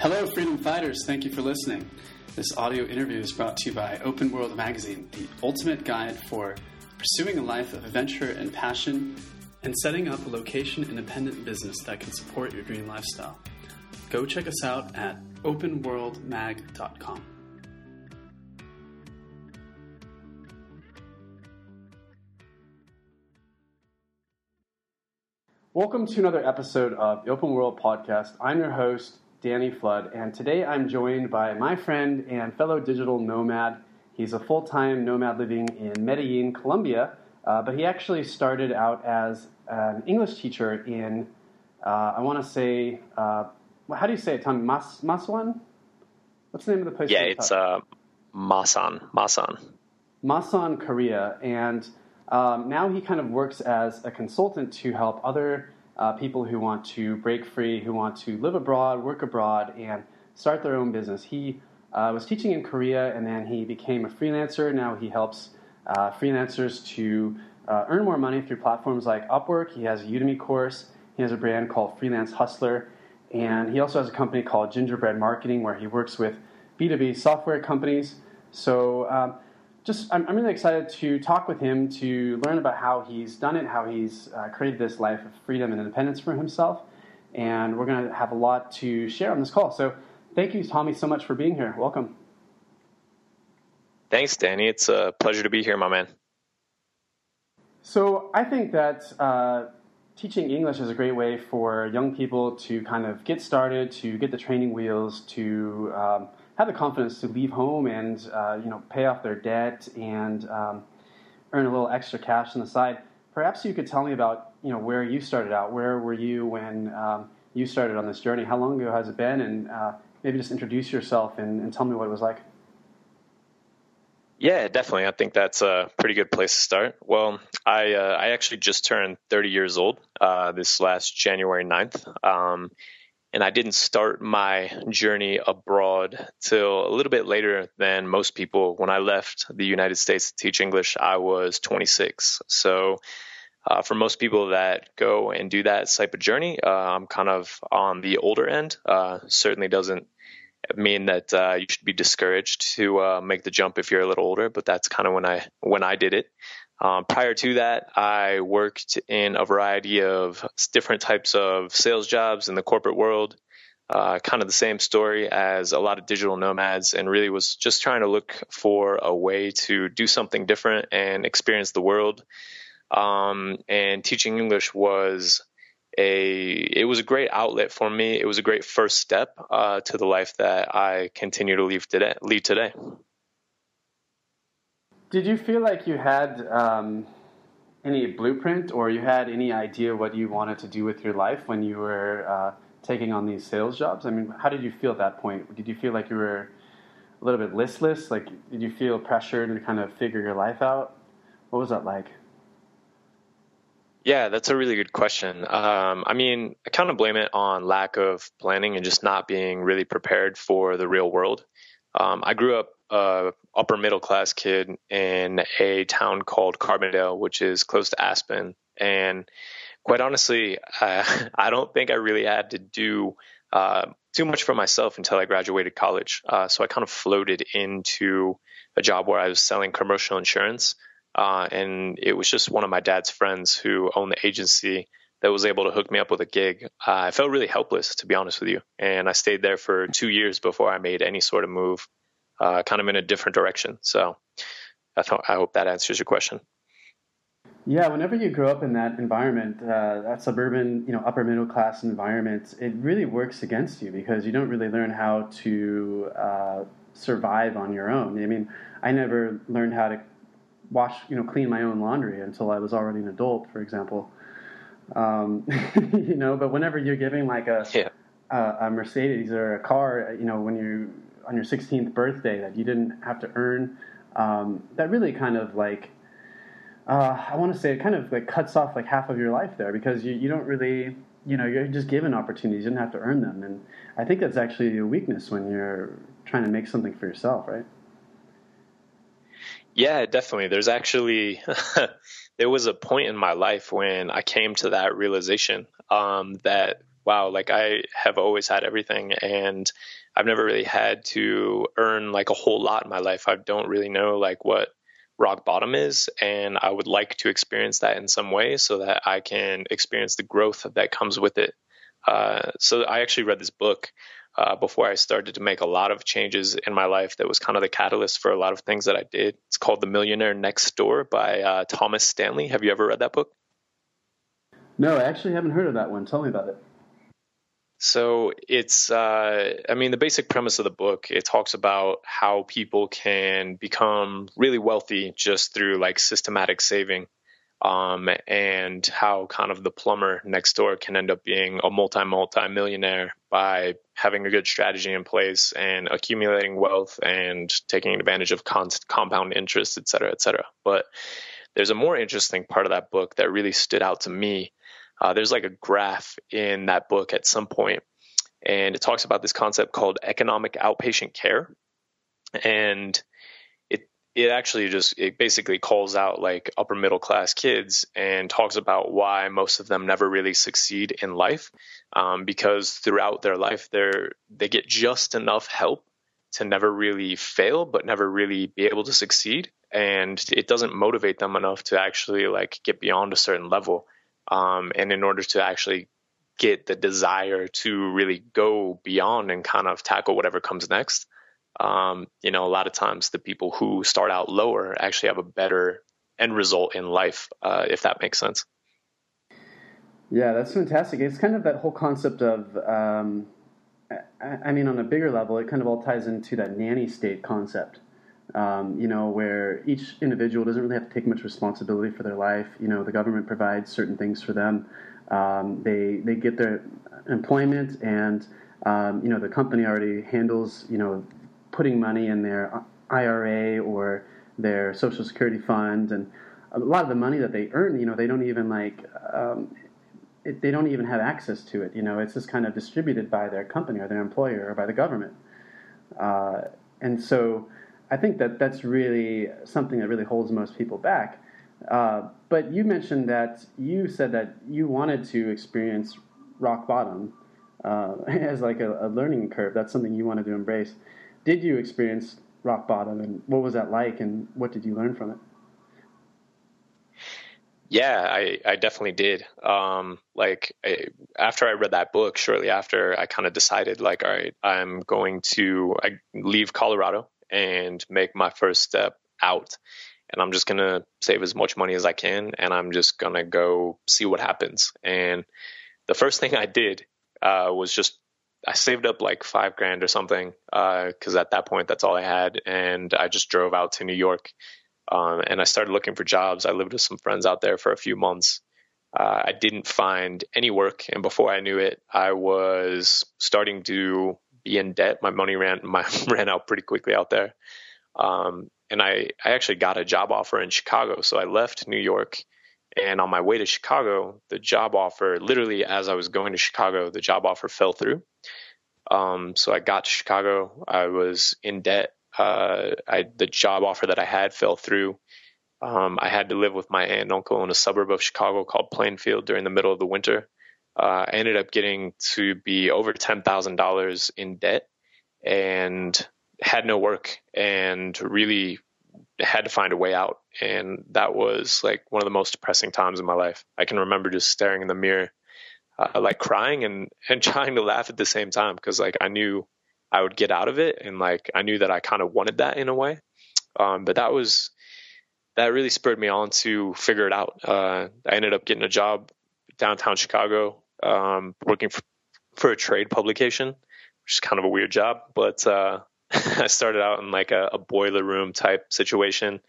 Hello, freedom fighters. Thank you for listening. This audio interview is brought to you by Open World Magazine, the ultimate guide for pursuing a life of adventure and passion and setting up a location independent business that can support your dream lifestyle. Go check us out at openworldmag.com. Welcome to another episode of the Open World Podcast. I'm your host, Danny Flood, and today I'm joined by my friend and fellow digital nomad. He's a full time nomad living in Medellin, Colombia, uh, but he actually started out as an English teacher in, uh, I want to say, uh, how do you say it, Tom? Mas- Maswan? What's the name of the place? Yeah, it's uh, Masan. Masan. Masan, Korea. And um, now he kind of works as a consultant to help other uh, people who want to break free, who want to live abroad, work abroad, and start their own business. He uh, was teaching in Korea and then he became a freelancer. Now he helps uh, freelancers to uh, earn more money through platforms like Upwork. He has a Udemy course. He has a brand called Freelance Hustler. And he also has a company called Gingerbread Marketing where he works with B2B software companies. So, um, just I'm, I'm, really excited to talk with him to learn about how he's done it, how he's uh, created this life of freedom and independence for himself. And we're going to have a lot to share on this call. So thank you, Tommy, so much for being here. Welcome. Thanks, Danny. It's a pleasure to be here, my man. So I think that uh, teaching English is a great way for young people to kind of get started, to get the training wheels, to um, have the confidence to leave home and uh, you know pay off their debt and um, earn a little extra cash on the side. Perhaps you could tell me about you know where you started out. Where were you when um, you started on this journey? How long ago has it been? And uh, maybe just introduce yourself and, and tell me what it was like. Yeah, definitely. I think that's a pretty good place to start. Well, I uh, I actually just turned 30 years old uh, this last January 9th. Um, and I didn't start my journey abroad till a little bit later than most people. When I left the United States to teach English, I was 26. So, uh, for most people that go and do that type of journey, uh, I'm kind of on the older end. Uh, certainly doesn't mean that uh, you should be discouraged to uh, make the jump if you're a little older, but that's kind of when I when I did it. Um, prior to that, I worked in a variety of different types of sales jobs in the corporate world. Uh, kind of the same story as a lot of digital nomads, and really was just trying to look for a way to do something different and experience the world. Um, and teaching English was a it was a great outlet for me. It was a great first step uh, to the life that I continue to today. Lead today. Did you feel like you had um, any blueprint or you had any idea what you wanted to do with your life when you were uh, taking on these sales jobs? I mean, how did you feel at that point? Did you feel like you were a little bit listless? Like, did you feel pressured to kind of figure your life out? What was that like? Yeah, that's a really good question. Um, I mean, I kind of blame it on lack of planning and just not being really prepared for the real world. Um, I grew up a upper middle class kid in a town called Carbondale, which is close to Aspen, and quite honestly, I, I don't think I really had to do uh, too much for myself until I graduated college. Uh, so I kind of floated into a job where I was selling commercial insurance, uh, and it was just one of my dad's friends who owned the agency that was able to hook me up with a gig. Uh, I felt really helpless, to be honest with you, and I stayed there for two years before I made any sort of move uh, kind of in a different direction. So I, th- I hope that answers your question. Yeah, whenever you grow up in that environment, uh, that suburban, you know, upper middle class environment, it really works against you because you don't really learn how to uh, survive on your own. I mean, I never learned how to wash, you know, clean my own laundry until I was already an adult, for example. Um, you know, but whenever you're giving like a, yeah. a, a Mercedes or a car, you know, when you on your 16th birthday that you didn't have to earn. Um, that really kind of like uh, I want to say it kind of like cuts off like half of your life there because you, you don't really you know you're just given opportunities. You don't have to earn them. And I think that's actually a weakness when you're trying to make something for yourself right? Yeah definitely. There's actually there was a point in my life when I came to that realization um, that wow, like I have always had everything and I've never really had to earn like a whole lot in my life. I don't really know like what rock bottom is and I would like to experience that in some way so that I can experience the growth that comes with it. Uh, so I actually read this book uh, before I started to make a lot of changes in my life that was kind of the catalyst for a lot of things that I did. It's called The Millionaire Next Door by uh, Thomas Stanley. Have you ever read that book? No, I actually haven't heard of that one. Tell me about it. So it's, uh, I mean, the basic premise of the book, it talks about how people can become really wealthy just through like systematic saving um, and how kind of the plumber next door can end up being a multi multi millionaire by having a good strategy in place and accumulating wealth and taking advantage of con- compound interest, et cetera, et cetera. But there's a more interesting part of that book that really stood out to me. Uh, there's like a graph in that book at some point, and it talks about this concept called economic outpatient care. And it it actually just it basically calls out like upper middle class kids and talks about why most of them never really succeed in life um, because throughout their life they're they get just enough help to never really fail but never really be able to succeed and it doesn't motivate them enough to actually like get beyond a certain level um, and in order to actually get the desire to really go beyond and kind of tackle whatever comes next um, you know, a lot of times the people who start out lower actually have a better end result in life, uh, if that makes sense. Yeah, that's fantastic. It's kind of that whole concept of, um, I mean, on a bigger level, it kind of all ties into that nanny state concept. Um, you know, where each individual doesn't really have to take much responsibility for their life. You know, the government provides certain things for them. Um, they they get their employment, and um, you know, the company already handles you know putting money in their IRA or their Social Security fund, and a lot of the money that they earn, you know, they don't even like. Um, it, they don't even have access to it. You know, it's just kind of distributed by their company or their employer or by the government. Uh, and so, I think that that's really something that really holds most people back. Uh, but you mentioned that you said that you wanted to experience rock bottom uh, as like a, a, learning curve. That's something you wanted to embrace did you experience rock bottom and what was that like and what did you learn from it? Yeah, I, I definitely did. Um, like I, after I read that book, shortly after, I kind of decided like, all right, I'm going to I leave Colorado and make my first step out, and I'm just gonna save as much money as I can, and I'm just gonna go see what happens. And the first thing I did uh, was just I saved up like five grand or something because uh, at that point that's all I had, and I just drove out to New York. Um, and I started looking for jobs. I lived with some friends out there for a few months. Uh, I didn't find any work, and before I knew it, I was starting to be in debt. My money ran my ran out pretty quickly out there, um, and I I actually got a job offer in Chicago. So I left New York and on my way to Chicago, the job offer, literally as I was going to Chicago, the job offer fell through. Um, so I got to Chicago. I was in debt. Uh, I, the job offer that I had fell through. Um, I had to live with my aunt and uncle in a suburb of Chicago called Plainfield during the middle of the winter. Uh, I ended up getting to be over $10,000 in debt and had no work and really had to find a way out. And that was like one of the most depressing times in my life. I can remember just staring in the mirror, uh, like crying and, and trying to laugh at the same time because like I knew I would get out of it. And like I knew that I kind of wanted that in a way. Um, but that was, that really spurred me on to figure it out. Uh, I ended up getting a job downtown Chicago, um, working for, for a trade publication, which is kind of a weird job, but, uh, I started out in like a, a boiler room type situation,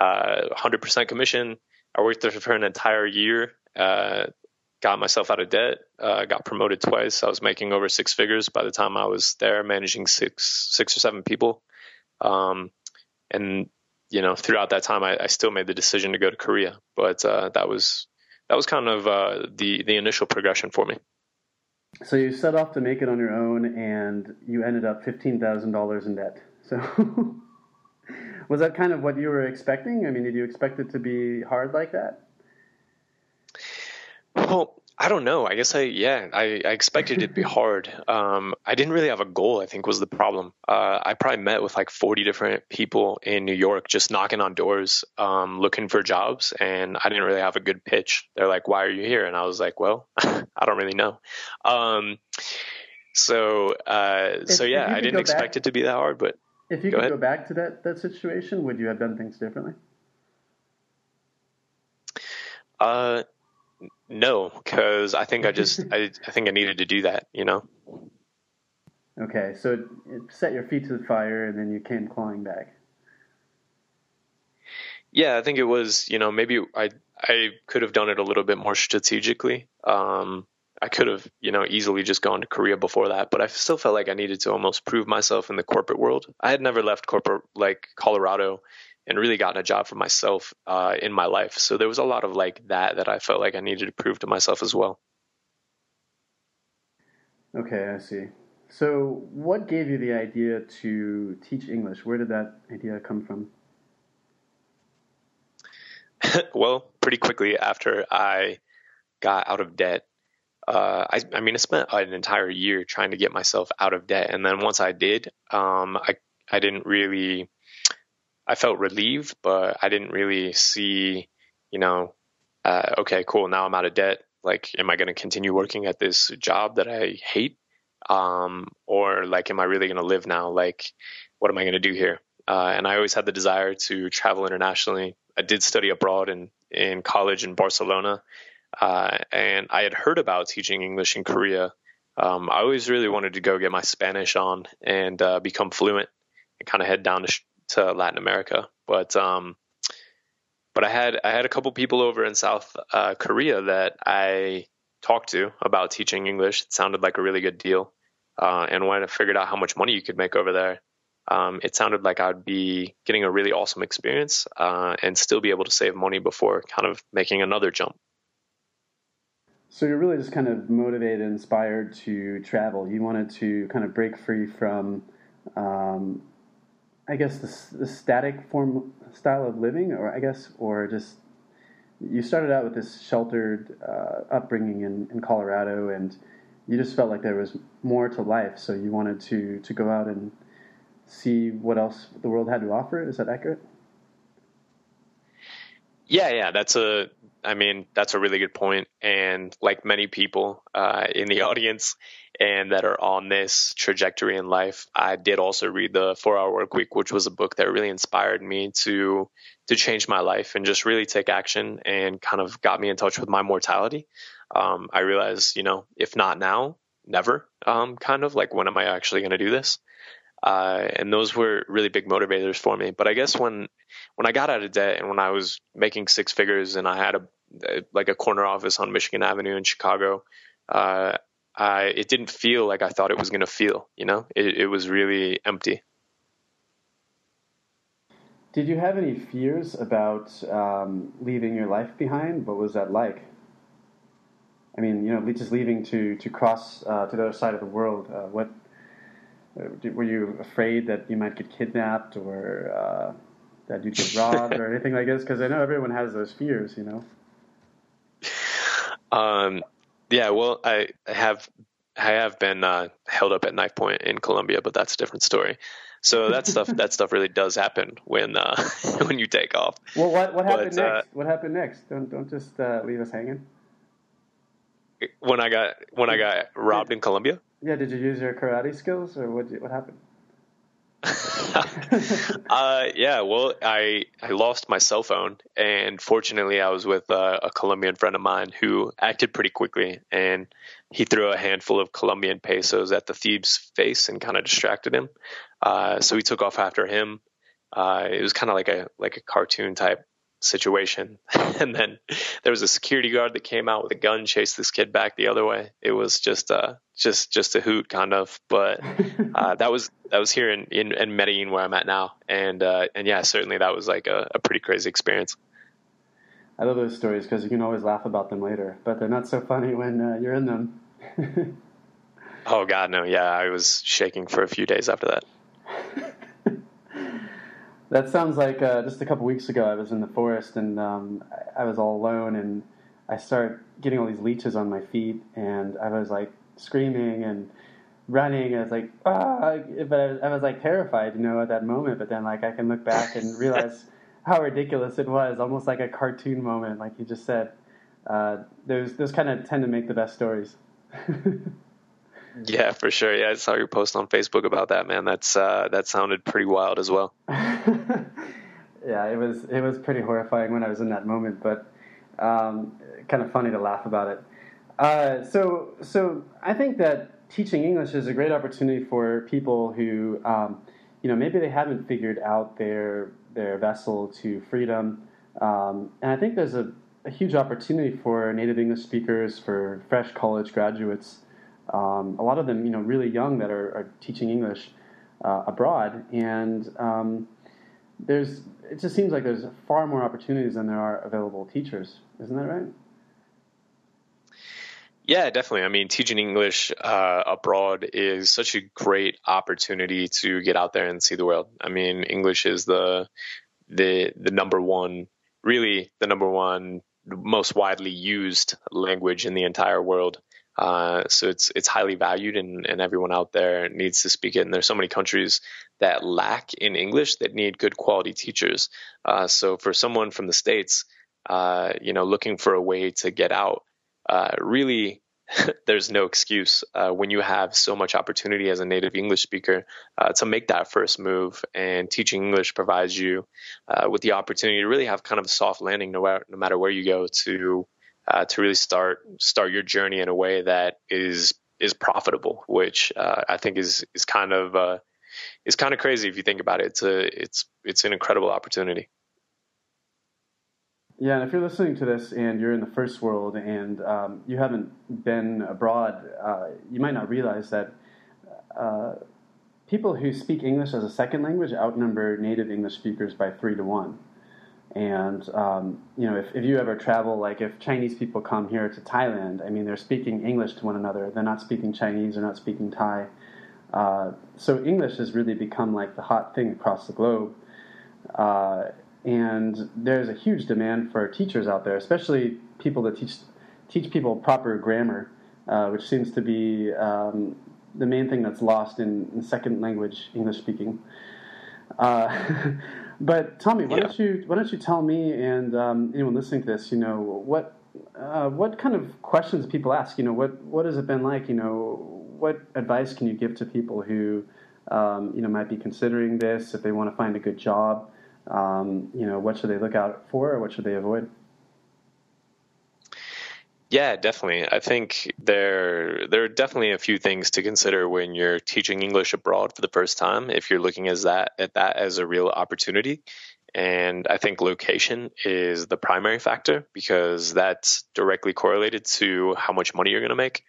uh, 100% commission. I worked there for an entire year, uh, got myself out of debt, uh, got promoted twice. I was making over six figures by the time I was there, managing six, six or seven people. Um, and you know, throughout that time, I, I, still made the decision to go to Korea, but uh, that was that was kind of uh, the the initial progression for me so you set off to make it on your own, and you ended up fifteen thousand dollars in debt. So, was that kind of what you were expecting? I mean, did you expect it to be hard like that? Well, I don't know. I guess I yeah. I, I expected it to be hard. Um, I didn't really have a goal. I think was the problem. Uh, I probably met with like forty different people in New York, just knocking on doors, um, looking for jobs, and I didn't really have a good pitch. They're like, "Why are you here?" And I was like, "Well, I don't really know." Um, so uh, if, so yeah, I didn't expect back, it to be that hard, but if you go could ahead. go back to that that situation, would you have done things differently? Uh, no, because I think I just I, I think I needed to do that. You know. Okay, so it, it set your feet to the fire, and then you came clawing back. Yeah, I think it was. You know, maybe I I could have done it a little bit more strategically. Um, I could have, you know, easily just gone to Korea before that, but I still felt like I needed to almost prove myself in the corporate world. I had never left corporate like Colorado and really gotten a job for myself uh, in my life. So there was a lot of like that that I felt like I needed to prove to myself as well. Okay, I see. So, what gave you the idea to teach English? Where did that idea come from? well, pretty quickly after I got out of debt, uh, I, I, mean, I spent an entire year trying to get myself out of debt, and then once I did, um, I I didn't really I felt relieved, but I didn't really see, you know, uh, okay, cool. Now I'm out of debt. Like, am I going to continue working at this job that I hate? Um, or like, am I really going to live now? Like, what am I going to do here? Uh, and I always had the desire to travel internationally. I did study abroad in, in college in Barcelona. Uh, and I had heard about teaching English in Korea. Um, I always really wanted to go get my Spanish on and uh, become fluent and kind of head down to, to Latin America. But um, but I had I had a couple people over in South uh, Korea that I talked to about teaching English. It sounded like a really good deal. Uh, and when I figured out how much money you could make over there, um, it sounded like I'd be getting a really awesome experience uh, and still be able to save money before kind of making another jump. So you're really just kind of motivated, inspired to travel. You wanted to kind of break free from um, I guess the, the static form style of living, or I guess, or just you started out with this sheltered uh, upbringing in, in Colorado, and you just felt like there was more to life, so you wanted to to go out and see what else the world had to offer. Is that accurate? Yeah, yeah, that's a. I mean, that's a really good point. And like many people uh, in the audience, and that are on this trajectory in life. I did also read the Four Hour Work Week, which was a book that really inspired me to to change my life and just really take action and kind of got me in touch with my mortality. Um, I realized, you know, if not now, never. Um, kind of like when am I actually going to do this? Uh, and those were really big motivators for me. But I guess when when I got out of debt and when I was making six figures and I had a like a corner office on Michigan Avenue in Chicago, uh, I it didn't feel like I thought it was going to feel. You know, it, it was really empty. Did you have any fears about um, leaving your life behind? What was that like? I mean, you know, just leaving to to cross uh, to the other side of the world. Uh, what uh, were you afraid that you might get kidnapped or uh, that you'd get robbed or anything like this? Because I know everyone has those fears, you know. Um, yeah, well, I have I have been uh, held up at knife point in Colombia, but that's a different story. So that stuff that stuff really does happen when uh, when you take off. Well, what what happened but, uh, next? Uh, what happened next? Don't don't just uh, leave us hanging. When I got when I got robbed in Colombia. Yeah, did you use your karate skills, or what? What happened? uh, yeah, well, I I lost my cell phone, and fortunately, I was with uh, a Colombian friend of mine who acted pretty quickly, and he threw a handful of Colombian pesos at the thief's face and kind of distracted him. Uh, so he took off after him. Uh, it was kind of like a like a cartoon type situation. and then there was a security guard that came out with a gun, chased this kid back the other way. It was just uh just just a hoot kind of, but uh, that was that was here in, in, in Medellin where I'm at now, and uh, and yeah, certainly that was like a, a pretty crazy experience. I love those stories because you can always laugh about them later, but they're not so funny when uh, you're in them. oh God, no! Yeah, I was shaking for a few days after that. That sounds like uh, just a couple weeks ago. I was in the forest and um, I was all alone, and I started getting all these leeches on my feet, and I was like screaming and running. And I was like, ah, but I was, I was like terrified, you know, at that moment. But then like I can look back and realize how ridiculous it was, almost like a cartoon moment, like you just said. Uh, those those kind of tend to make the best stories. yeah, for sure. Yeah, I saw your post on Facebook about that, man. That's uh, that sounded pretty wild as well. yeah, it was it was pretty horrifying when I was in that moment, but um, kind of funny to laugh about it. Uh, so so I think that teaching English is a great opportunity for people who um, you know maybe they haven't figured out their their vessel to freedom, um, and I think there's a, a, huge opportunity for native English speakers, for fresh college graduates, um, a lot of them you know really young that are, are teaching English uh, abroad, and um, there's it just seems like there's far more opportunities than there are available teachers. Isn't that right? Yeah, definitely. I mean, teaching English uh, abroad is such a great opportunity to get out there and see the world. I mean, English is the the the number one, really the number one most widely used language in the entire world. Uh, so it's it's highly valued, and, and everyone out there needs to speak it. And there's so many countries that lack in English that need good quality teachers. Uh, so for someone from the states, uh, you know, looking for a way to get out, uh, really there's no excuse uh, when you have so much opportunity as a native English speaker uh, to make that first move. And teaching English provides you with the opportunity to really have kind of a soft landing, no, no matter where you go, to uh, to really start start your journey in a way that is is profitable, which uh, I think is is kind of uh, is kind of crazy if you think about it. It's a it's it's an incredible opportunity. Yeah, and if you're listening to this and you're in the first world and um, you haven't been abroad, uh, you might not realize that uh, people who speak English as a second language outnumber native English speakers by three to one. And um, you know, if, if you ever travel, like if Chinese people come here to Thailand, I mean, they're speaking English to one another. They're not speaking Chinese. They're not speaking Thai. Uh, so English has really become like the hot thing across the globe. Uh, and there's a huge demand for teachers out there, especially people that teach teach people proper grammar, uh, which seems to be um, the main thing that's lost in, in second language English speaking. But Tommy, why yeah. don't you why don't you tell me and um, anyone listening to this, you know, what uh, what kind of questions people ask? You know, what what has it been like? You know, what advice can you give to people who um, you know might be considering this if they want to find a good job? um, you know, what should they look out for or what should they avoid? Yeah, definitely. I think there there are definitely a few things to consider when you're teaching English abroad for the first time. If you're looking as that at that as a real opportunity, and I think location is the primary factor because that's directly correlated to how much money you're going to make.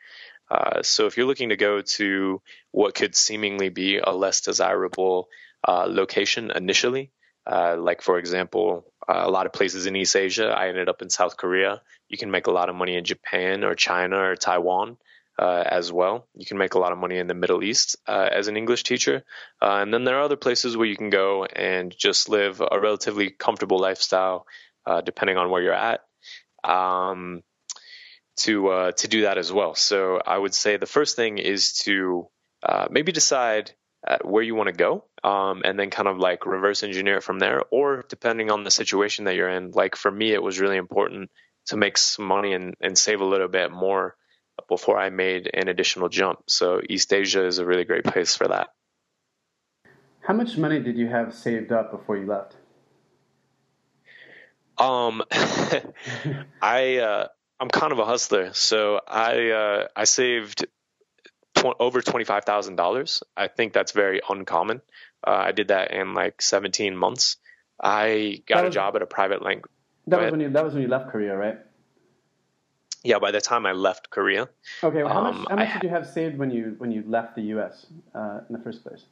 Uh, so if you're looking to go to what could seemingly be a less desirable uh, location initially, uh, like for example, uh, a lot of places in East Asia. I ended up in South Korea. You can make a lot of money in Japan or China or Taiwan uh, as well. You can make a lot of money in the Middle East uh, as an English teacher. Uh, and then there are other places where you can go and just live a relatively comfortable lifestyle, depending on where you're at. Um, to to do that as well. So I would say the first thing is to maybe decide where you want to go um, and then kind of like reverse engineer it from there. Or depending on the situation that you're in like for me it was really important to make some money and, and save a little bit more before i made an additional jump. So east asia is a really great place for that. How much money did you have saved up before you left? Um i uh i'm kind of a hustler. So i uh i saved tw- over $25,000. I think that's very uncommon. Uh, I did that in like 17 months. I got was, a job at a private language. That was when you that was when you left Korea, right? Yeah, by the time I left Korea. Okay, well, how much, um, how much did you have saved when you when you left the U.S. Uh, in the first place?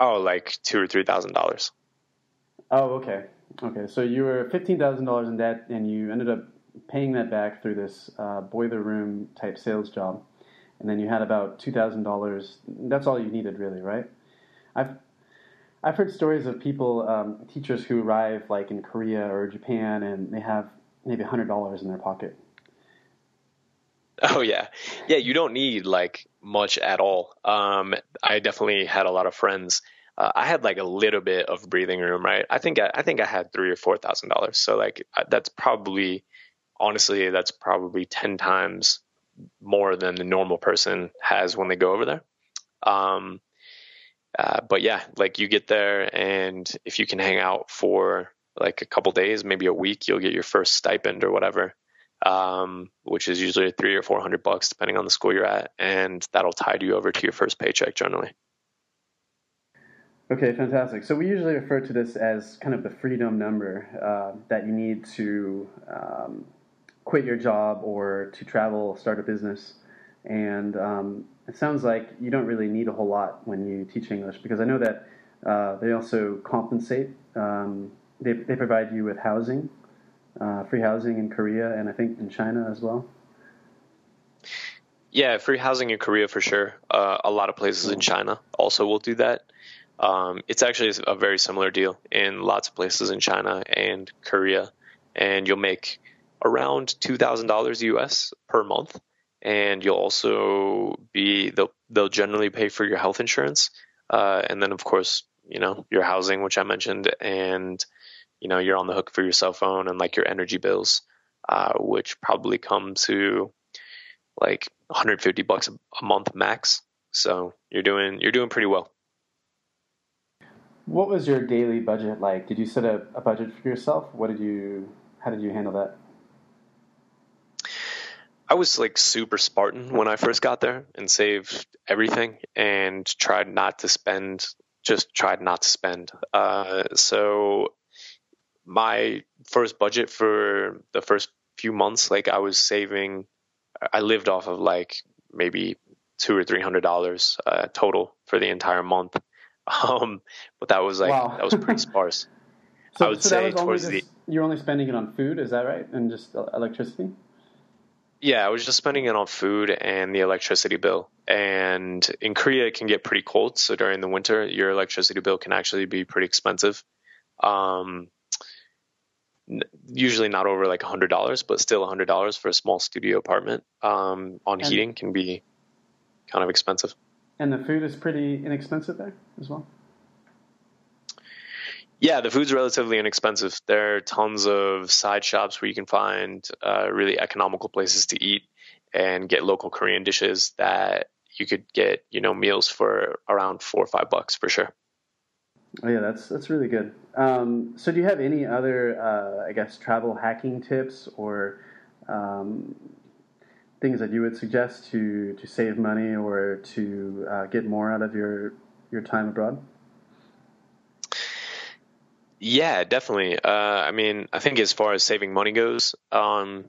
Oh, like two or three thousand dollars. Oh, okay, okay. So you were fifteen thousand dollars in debt, and you ended up paying that back through this uh, boiler room type sales job and then you had about two thousand dollars. That's all you needed, really, right? I've I've heard stories of people, um, teachers who arrive like in Korea or Japan, and they have maybe hundred dollars in their pocket. Oh yeah, yeah. You don't need like much at all. Um, I definitely had a lot of friends. Uh, I had like a little bit of breathing room, right? I think I, I think I had three or four thousand dollars. So like that's probably, honestly, that's probably ten times more than the normal person has when they go over there. Um, uh, but yeah, like you get there, and if you can hang out for like a couple days, maybe a week, you'll get your first stipend or whatever um, which is usually three or four hundred bucks, depending on the school you're at, and that'll tide you over to your first paycheck generally. Okay, fantastic. So we usually refer to this as kind of the freedom number uh, that you need to um, quit your job or to travel, start a business. And um, it sounds like you don't really need a whole lot when you teach English because I know that uh, they also compensate. Um, they, they provide you with housing uh, free housing in Korea and I think in China as well. Yeah, free housing in Korea for sure. Uh, a lot of places in China also will do that. Um, it's actually a very similar deal in lots of places in China and Korea, and you'll make around two thousand dollars US per month, and you'll also be they'll they'll generally pay for your health insurance, uh, and then of course you know your housing, which I mentioned, and you know you're on the hook for your cell phone and like your energy bills, uh, which probably come to like 150 bucks a month max. So you're doing you're doing pretty well. What was your daily budget like? Did you set a, a budget for yourself? What did you how did you handle that? I was like super Spartan when I first got there and saved everything and tried not to spend, just tried not to spend. Uh, so my first budget for the first few months, like I was saving, I lived off of like maybe two or three hundred dollars uh, total for the entire month. Um, but that was like wow. that was pretty sparse. so, I would so say towards just, the you're only spending it on food, is that right? And just electricity. Yeah, I was just spending it on food and the electricity bill. And in Korea, it can get pretty cold. So during the winter, your electricity bill can actually be pretty expensive. Um, usually not over like a hundred dollars, but still a hundred dollars for a small studio apartment um, on and, heating can be kind of expensive. And the food is pretty inexpensive there as well. Yeah, the food's relatively inexpensive. There are tons of side shops where you can find uh, really economical places to eat and get local Korean dishes that you could get, you know, meals for around four or five bucks for sure. Oh yeah, that's that's really good. Um, so, do you have any other, uh, I guess, travel hacking tips or um, things that you would suggest to to save money or to uh, get more out of your your time abroad? Yeah, definitely. Uh, I mean, I think as far as saving money goes, um,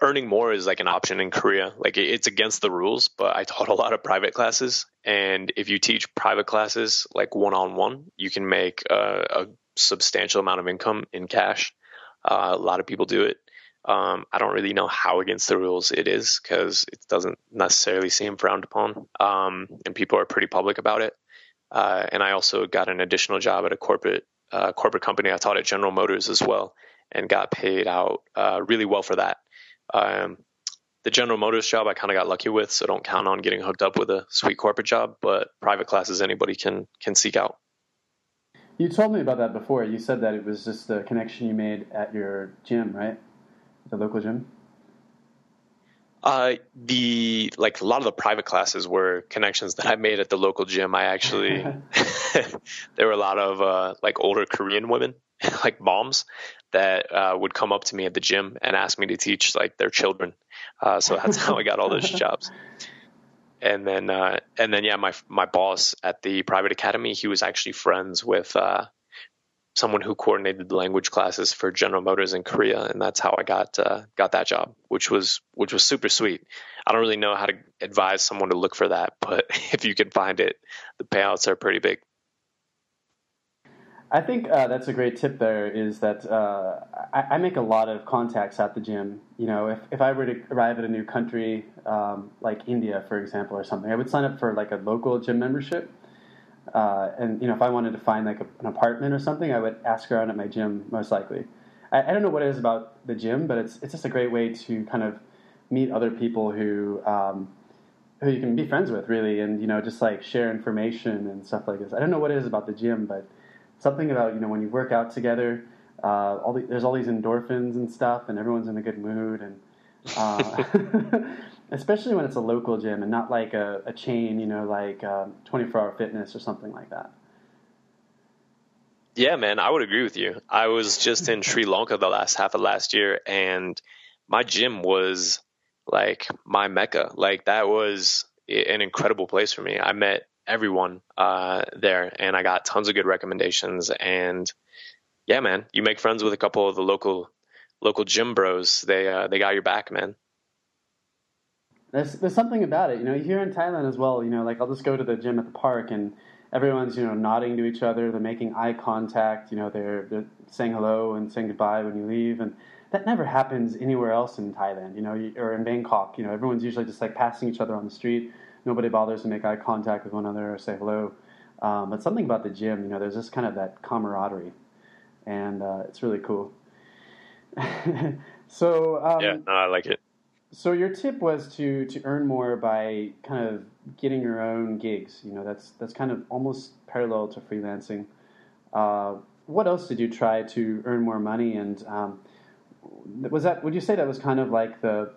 earning more is like an option in Korea. Like it's against the rules, but I taught a lot of private classes, and if you teach private classes like one on one, you can make a, a, substantial amount of income in cash. Uh, a lot of people do it. Um, I don't really know how against the rules it is because it doesn't necessarily seem frowned upon, um, and people are pretty public about it. Uh, and I also got an additional job at a corporate uh, corporate company. I taught at General Motors as well, and got paid out uh, really well for that. Um, the General Motors job I kind of got lucky with, so don't count on getting hooked up with a sweet corporate job. But private classes anybody can can seek out. You told me about that before. You said that it was just a connection you made at your gym, right? The local gym. Uh, the like a lot of the private classes were connections that I made at the local gym. I actually there were a lot of uh, like older Korean women, like moms, that uh, would come up to me at the gym and ask me to teach like their children. Uh, so that's how I got all those jobs. And then, uh, and then, yeah, my my boss at the private academy, he was actually friends with uh, someone who coordinated language classes for General Motors in Korea, and that's how I got uh, got that job, which was which was super sweet. I don't really know how to advise someone to look for that, but if you can find it, the payouts are pretty big. I think uh, that's a great tip. There is that uh, I, I, make a lot of contacts at the gym. You know, if, if I were to arrive at a new country, um, like India, for example, or something, I would sign up for like a local gym membership. Uh, and you know, if I wanted to find like a, an apartment or something, I would ask around at my gym most likely. I, I, don't know what it is about the gym, but it's it's just a great way to kind of meet other people who um, who you can be friends with, really, and you know, just like share information and stuff like this. I don't know what it is about the gym, but something about you know when you work out together, uh, all the, there's all these endorphins and stuff, and everyone's in a good mood, and uh, especially when it's a local gym and not like a, a chain, you know, like um, 24 Hour Fitness or something like that. Yeah, man, I would agree with you. I was just in Sri Lanka the last half of last year, and my gym was like my mecca. Like that was an incredible place for me. I met everyone uh, there, and I got tons of good recommendations. And yeah, man, you make friends with a couple of the local local gym bros. They uh, they got your back, man. There's there's something about it, you know. Here in Thailand as well, you know, like I'll just go to the gym at the park and everyone's you know nodding to each other. They're making eye contact. You know, they're, they're saying hello and saying goodbye when you leave, and that never happens anywhere else in Thailand. You know, or in Bangkok. You know, everyone's usually just like passing each other on the street. Nobody bothers to make eye contact with one another or say hello. Um, but something about the gym, you know, there's just kind of that camaraderie, and uh, it's really cool. so um, yeah, no, I like it. So your tip was to to earn more by kind of getting your own gigs. You know, that's that's kind of almost parallel to freelancing. Uh, what else did you try to earn more money? And um, was that? Would you say that was kind of like the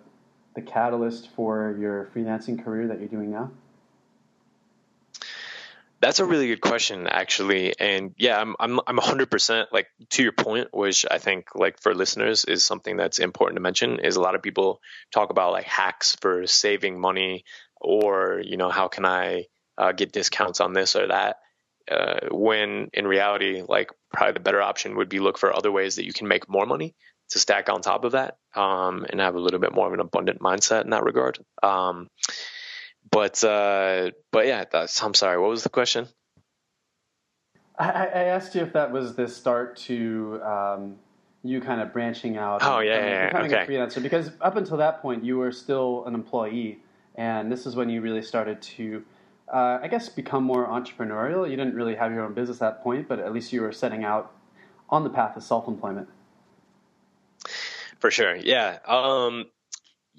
the catalyst for your freelancing career that you're doing now? That's a really good question, actually. And yeah, I'm I'm I'm 100% like to your point, which I think like for listeners is something that's important to mention. Is a lot of people talk about like hacks for saving money, or you know how can I uh, get discounts on this or that. Uh, when in reality, like probably the better option would be look for other ways that you can make more money to stack on top of that, um, and have a little bit more of an abundant mindset in that regard. Um, but uh, but yeah, I'm sorry. What was the question? I, I, asked you if that was the start to um, you kind of branching out. Oh yeah, yeah, becoming okay. a freelancer. Because up until that point, you were still an employee, and this is when you really started to, uh, I guess, become more entrepreneurial. You didn't really have your own business at that point, but at least you were setting out on the path of self-employment. For sure, yeah. Um,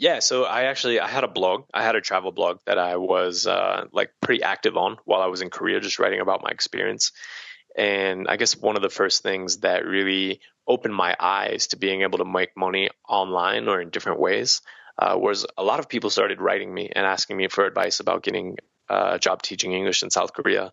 yeah, so I actually I had a blog. I had a travel blog that I was uh, like pretty active on while I was in Korea, just writing about my experience. And I guess one of the first things that really opened my eyes to being able to make money online or in different ways uh, was a lot of people started writing me and asking me for advice about getting uh, a job teaching English in South Korea.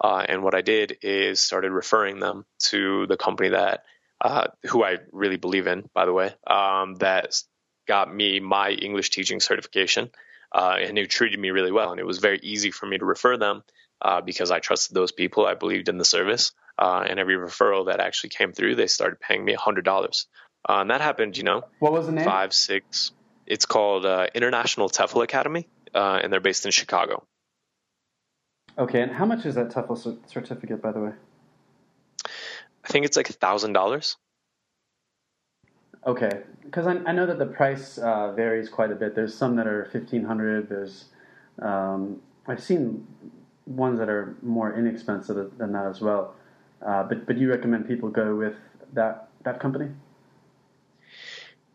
Uh, and what I did is started referring them to the company that uh, who I really believe in, by the way, um, that got me my English teaching certification, uh, and who treated me really well. And it was very easy for me to refer them uh, because I trusted those people. I believed in the service, uh, and every referral that actually came through, they started paying me hundred dollars. Uh, and that happened, you know, what was the name? Five, six. It's called uh, International TEFL Academy, uh, and they're based in Chicago. Okay, and how much is that TEFL certificate, by the way? I think it's like a thousand dollars. Okay, because I, I, know that the price uh, varies quite a bit. There's some that are fifteen hundred. There's um, I've seen ones that are more inexpensive than that as well. Uh, but but you recommend people go with that that company?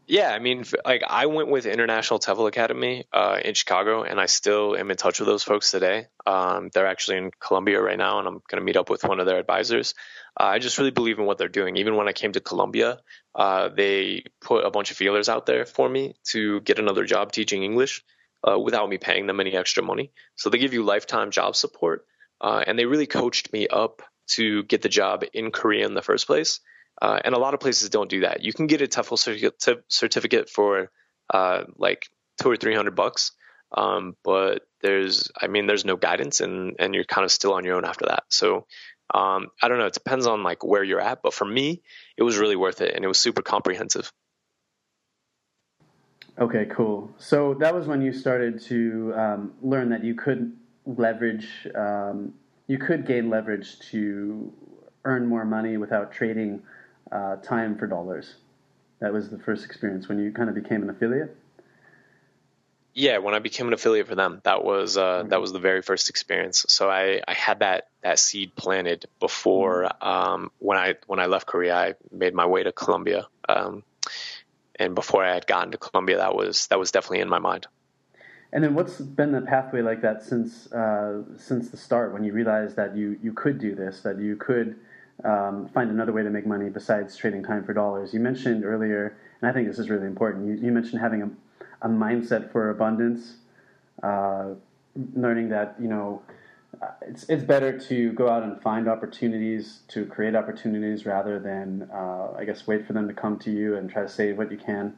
Yeah, I mean, like I went with International TEFL Academy uh, in Chicago, and I still am in touch with those folks today. Um, they're actually in Colombia right now, and I'm going to meet up with one of their advisors. Uh, I just really believe in what they're doing. Even when I came to Colombia, uh, they put a bunch of feelers out there for me to get another job teaching English uh, without me paying them any extra money. So they give you lifetime job support, uh, and they really coached me up to get the job in Korea in the first place. Uh, and a lot of places don't do that. You can get a TEFL certificate for uh, like two or three hundred bucks, um, but there's, I mean, there's no guidance, and and you're kind of still on your own after that. So um, I don't know. It depends on like where you're at, but for me, it was really worth it, and it was super comprehensive. Okay, cool. So that was when you started to um, learn that you could leverage, um, you could gain leverage to earn more money without trading uh, time for dollars. That was the first experience when you kind of became an affiliate. Yeah, when I became an affiliate for them, that was uh, mm-hmm. that was the very first experience. So I, I had that that seed planted before mm-hmm. um, when I when I left Korea. I made my way to Colombia, um, and before I had gotten to Colombia, that was that was definitely in my mind. And then, what's been the pathway like that since uh, since the start when you realized that you you could do this, that you could um, find another way to make money besides trading time for dollars? You mentioned earlier, and I think this is really important. You, you mentioned having a a mindset for abundance, uh, learning that you know uh, it's it's better to go out and find opportunities to create opportunities rather than uh, I guess wait for them to come to you and try to save what you can.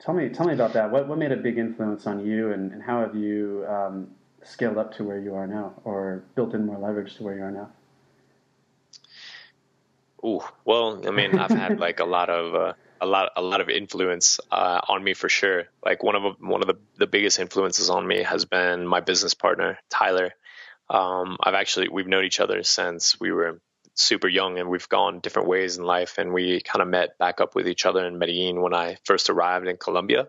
Tell me tell me about that. What what made a big influence on you, and, and how have you um, scaled up to where you are now, or built in more leverage to where you are now? Ooh, well, I mean, I've had like a lot of uh, a lot a lot of influence uh, on me for sure. Like one of one of the the biggest influences on me has been my business partner Tyler. Um, I've actually we've known each other since we were super young and we've gone different ways in life and we kind of met back up with each other in Medellin when I first arrived in Colombia.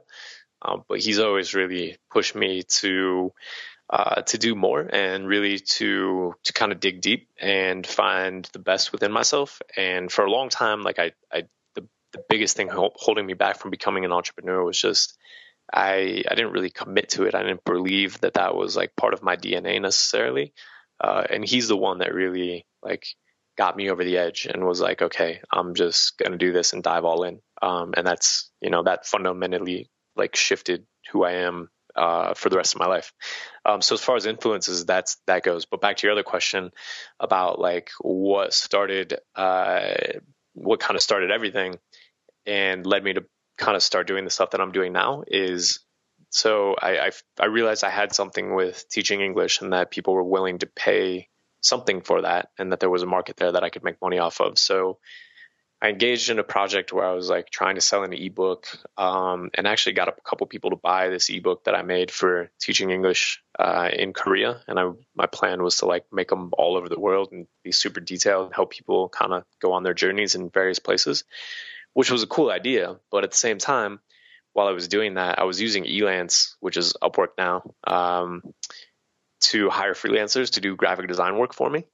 Um, but he's always really pushed me to uh, to do more and really to to kind of dig deep and find the best within myself. And for a long time, like I I the the biggest thing holding me back from becoming an entrepreneur was just I I didn't really commit to it. I didn't believe that that was like part of my DNA necessarily. Uh, and he's the one that really like got me over the edge and was like, okay, I'm just gonna do this and dive all in. Um, and that's you know that fundamentally like shifted who I am uh, for the rest of my life. Um, so as far as influences, that's that goes. But back to your other question about like what started, uh, what kind of started everything and led me to kind of start doing the stuff that I'm doing now is so I, I, I realized I had something with teaching English and that people were willing to pay something for that and that there was a market there that I could make money off of. So I engaged in a project where I was like trying to sell an ebook um, and actually got a couple people to buy this ebook that I made for teaching English uh, in Korea. And I, my plan was to like make them all over the world and be super detailed and help people kind of go on their journeys in various places which was a cool idea. But at the same time, while I was doing that, I was using Elance, which is Upwork now, um, to hire freelancers to do graphic design work for me,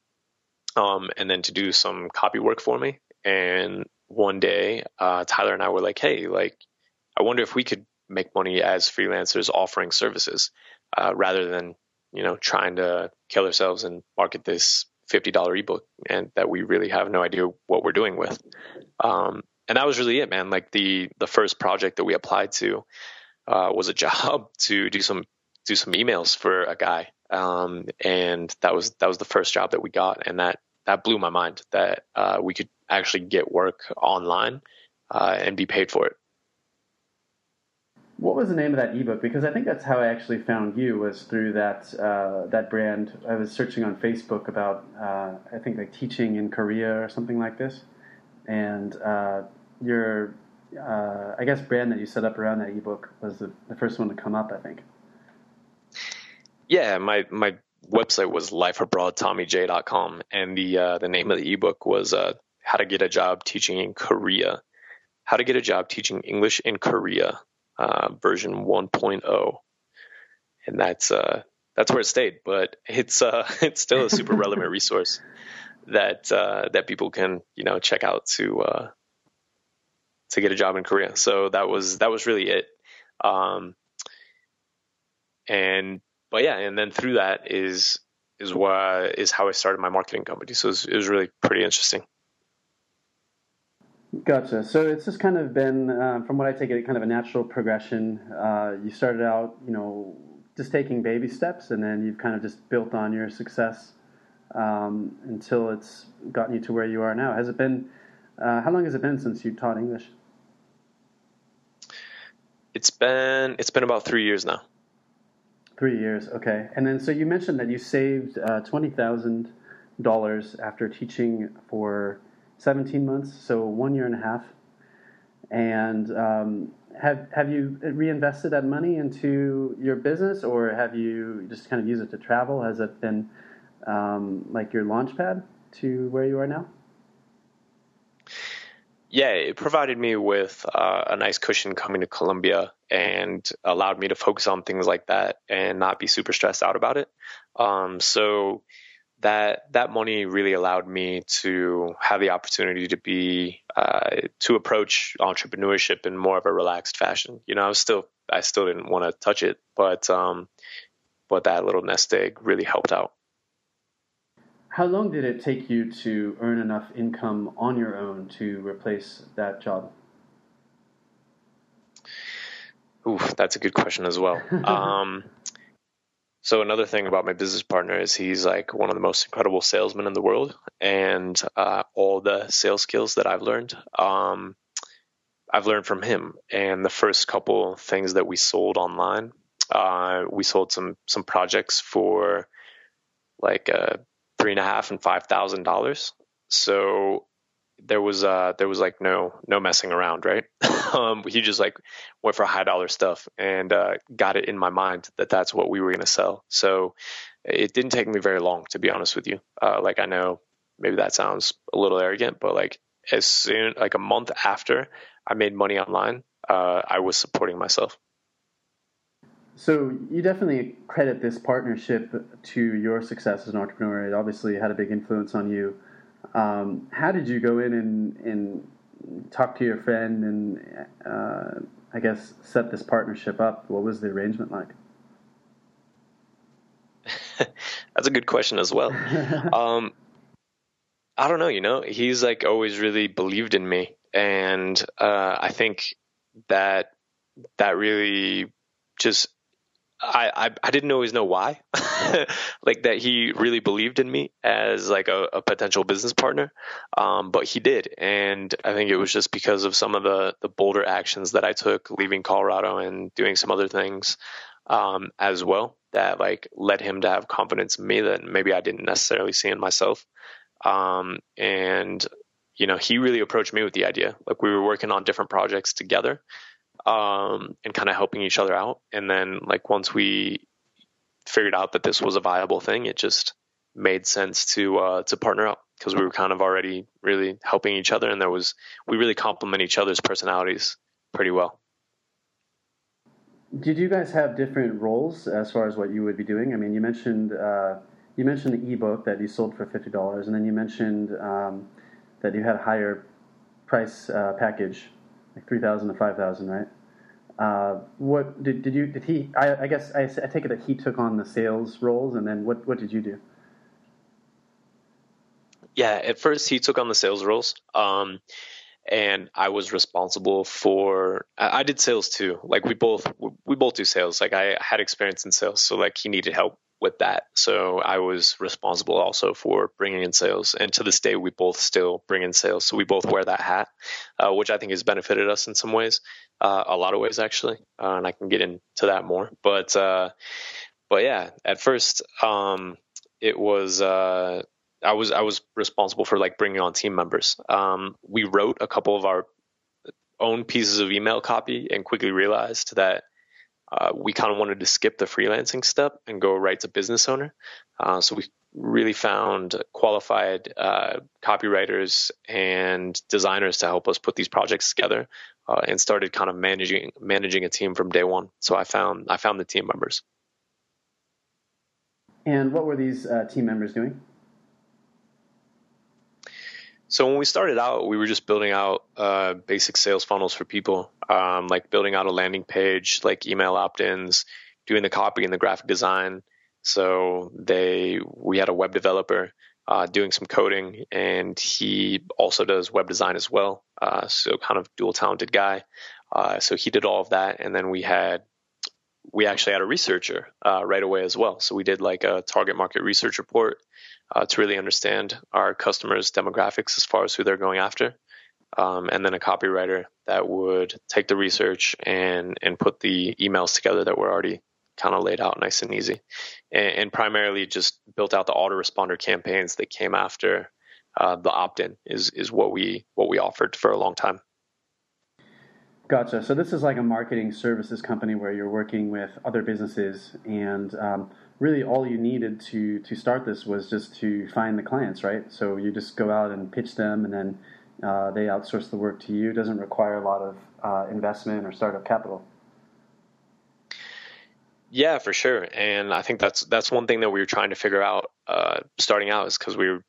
um, and then to do some copy work for me. And one day, uh, Tyler and I were like, "Hey, like, I wonder if we could make money as freelancers offering services uh, rather than you know trying to kill ourselves and market this fifty dollar ebook and that we really have no idea what we're doing with." Um, and that was really it, man. Like the the first project that we applied to uh, was a job to do some do some emails for a guy, um, and that was that was the first job that we got, and that that blew my mind that uh, we could actually get work online uh, and be paid for it. What was the name of that ebook? Because I think that's how I actually found you was through that uh, that brand. I was searching on Facebook about uh, I think like teaching in Korea or something like this, and uh, your, uh, I guess, brand that you set up around that ebook was the, the first one to come up, I think. Yeah, my my website was lifeabroadtommyj.com, and the uh, the name of the ebook was uh, "How to Get a Job Teaching in Korea." How to get a job teaching English in Korea, uh, version 1.0, and that's uh, that's where it stayed. But it's uh, it's still a super relevant resource that uh, that people can you know check out to uh, to get a job in Korea. So that was that was really it. Um, and but yeah, and then through that is is what is how I started my marketing company. So it was, it was really pretty interesting. Gotcha. So it's just kind of been, uh, from what I take it, kind of a natural progression. Uh, you started out, you know, just taking baby steps, and then you've kind of just built on your success um, until it's gotten you to where you are now. Has it been? Uh, how long has it been since you taught English? It's been it's been about three years now. Three years, okay. And then, so you mentioned that you saved uh, twenty thousand dollars after teaching for seventeen months, so one year and a half. And um, have have you reinvested that money into your business, or have you just kind of used it to travel? Has it been um, like your launch pad to where you are now? yeah, it provided me with uh, a nice cushion coming to Colombia and allowed me to focus on things like that and not be super stressed out about it. Um, so that that money really allowed me to have the opportunity to be uh, to approach entrepreneurship in more of a relaxed fashion. You know, I was still I still didn't want to touch it, but um, but that little nest egg really helped out. How long did it take you to earn enough income on your own to replace that job? Ooh, that's a good question as well. um, so another thing about my business partner is he's like one of the most incredible salesmen in the world, and uh, all the sales skills that I've learned, um, I've learned from him. And the first couple things that we sold online, uh, we sold some some projects for like uh, three and a half and five thousand dollars. So there was uh there was like no no messing around right? Um he just like went for high dollar stuff and uh got it in my mind that that's what we were going to sell. So it didn't take me very long to be honest with you. Uh like i know maybe that sounds a little arrogant but like as soon like a month after i made money online uh i was supporting myself. So you definitely credit this partnership to your success as an entrepreneur. It obviously had a big influence on you um, how did you go in and, and talk to your friend and uh, I guess set this partnership up? What was the arrangement like? That's a good question as well. um, I don't know. You know, he's like always really believed in me, and uh, I think that that really just I, I, I didn't always know why, like that he really believed in me as like a, a potential business partner, um, but he did, and I think it was just because of some of the the bolder actions that I took, leaving Colorado and doing some other things, um, as well, that like led him to have confidence in me that maybe I didn't necessarily see in myself, um, and you know he really approached me with the idea, like we were working on different projects together um, and kind of helping each other out. And then like once we figured out that this was a viable thing, it just made sense to uh, to partner up because we were kind of already really helping each other, and there was we really complement each other's personalities pretty well. Did you guys have different roles as far as what you would be doing? I mean, you mentioned uh, you mentioned the ebook that you sold for fifty dollars, and then you mentioned um, that you had a higher price uh, package like three thousand to five thousand, right? Uh, what did, did you did he? I, I guess I, I, take it that he took on the sales roles, and then what what did you do? Yeah, at first he took on the sales roles, um, and I was responsible for. I, did sales too. Like we both we both do sales. Like I had experience in sales, so like he needed help with that. So I was responsible also for bringing in sales. And to this day, we both still bring in sales. So we both wear that hat, uh, which I think has benefited us in some ways, uh, a lot of ways actually. Uh, and I can get into that more. But uh, but yeah, at first, um, it was. I was I was responsible for like bringing on team members. Um, we wrote a couple of our own pieces of email copy and quickly realized that uh, we kind of wanted to skip the freelancing step and go right to business owner. Uh, so we really found qualified uh, copywriters and designers to help us put these projects together, uh, and started kind of managing managing a team from day one. So I found I found the team members. And what were these uh, team members doing? So when we started out, we were just building out uh, basic sales funnels for people, um, like building out a landing page, like email opt-ins, doing the copy and the graphic design. So they, we had a web developer uh, doing some coding, and he also does web design as well. Uh, so kind of dual talented guy. Uh, so he did all of that, and then we had we actually had a researcher uh, right away as well. So we did like a target market research report uh, to really understand our customers' demographics as far as who they're going after. Um, and then a copywriter that would take the research and and put the emails together that were already kind of laid out nice and easy, and, and, primarily just built out the autoresponder campaigns that came after uh, the opt-in is is what we what we offered for a long time. Gotcha. So this is like a marketing services company where you're working with other businesses, and um, really all you needed to to start this was just to find the clients, right? So you just go out and pitch them, and then uh, they outsource the work to you. It doesn't require a lot of uh, investment or startup capital. Yeah, for sure. And I think that's that's one thing that we were trying to figure out uh, starting out is because we were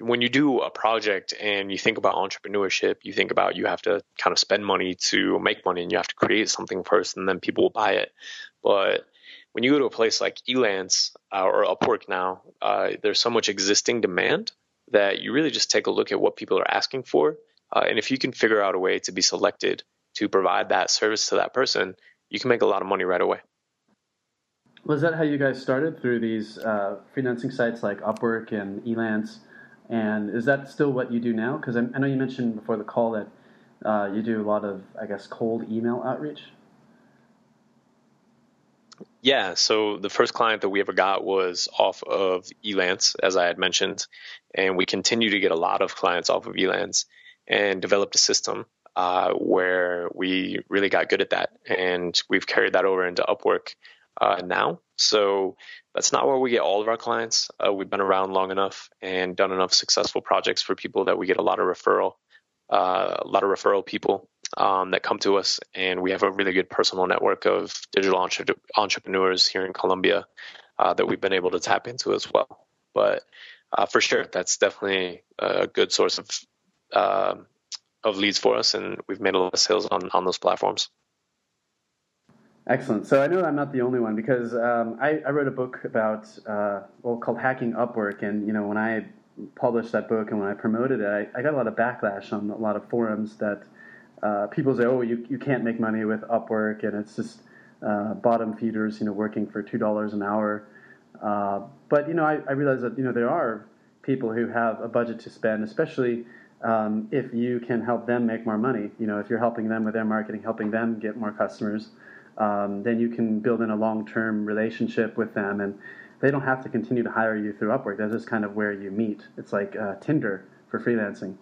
when you do a project and you think about entrepreneurship, you think about you have to kind of spend money to make money and you have to create something first and then people will buy it. But when you go to a place like Elance uh, or Upwork now, uh, there's so much existing demand that you really just take a look at what people are asking for. Uh, and if you can figure out a way to be selected to provide that service to that person, you can make a lot of money right away. Was that how you guys started through these uh, freelancing sites like Upwork and Elance? And is that still what you do now? Because I, know you mentioned before the call that uh, you do a lot of, I guess, cold email outreach. Yeah, so the first client that we ever got was off of Elance, as I had mentioned, and we continue to get a lot of clients off of Elance and developed a system uh, where we really got good at that, and we've carried that over into Upwork uh, now. So that's not where we get all of our clients. Uh, we've been around long enough and done enough successful projects for people that we get a lot of referral, uh, a lot of referral people um, that come to us, and we have a really good personal network of digital entre- entrepreneurs here in Colombia uh, that we've been able to tap into as well. But uh, for sure, that's definitely a good source of um, of leads for us, and we've made a lot of sales on on those platforms. Excellent. So I know I'm not the only one because um, I, I, wrote a book about uh, well called Hacking Upwork, and you know when I published that book and when I promoted it, I, I got a lot of backlash on a lot of forums that uh, people say, "Oh, you you can't make money with Upwork, and it's just uh, bottom feeders, you know, working for two dollars an hour." Uh, but you know, I, I realize that you know there are people who have a budget to spend, especially um, if you can help them make more money. You know, if you're helping them with their marketing, helping them get more customers um, then you can build in a long-term relationship with them, and they don't have to continue to hire you through Upwork. That's just kind of where you meet. It's like uh, Tinder for freelancing,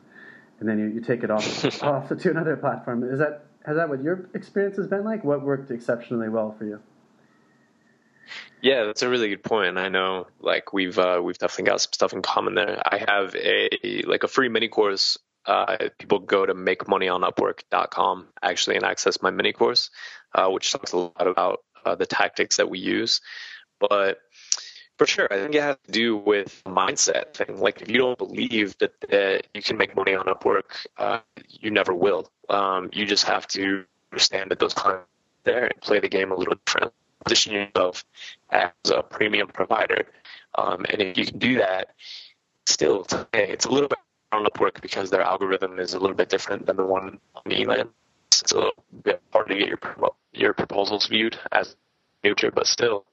and then you, you take it off off to another platform. Is that has that what your experience has been like? What worked exceptionally well for you? Yeah, that's a really good point. I know like we've uh, we've definitely got some stuff in common there. I have a like a free mini course uh, people go to makemoneyonupwork.com actually and access my mini course, uh, which talks a lot about uh, the tactics that we use. But for sure, I think it has to do with mindset thing. Like if you don't believe that, that you can make money on Upwork, uh, you never will. Um, you just have to understand that those clients there and play the game a little different. Position yourself as a premium provider, um, and if you can do that, still, it's a little bit on Upwork because their algorithm is a little bit different than the one on Elance. It's a little bit hard to get your your proposals viewed as neutral, but still,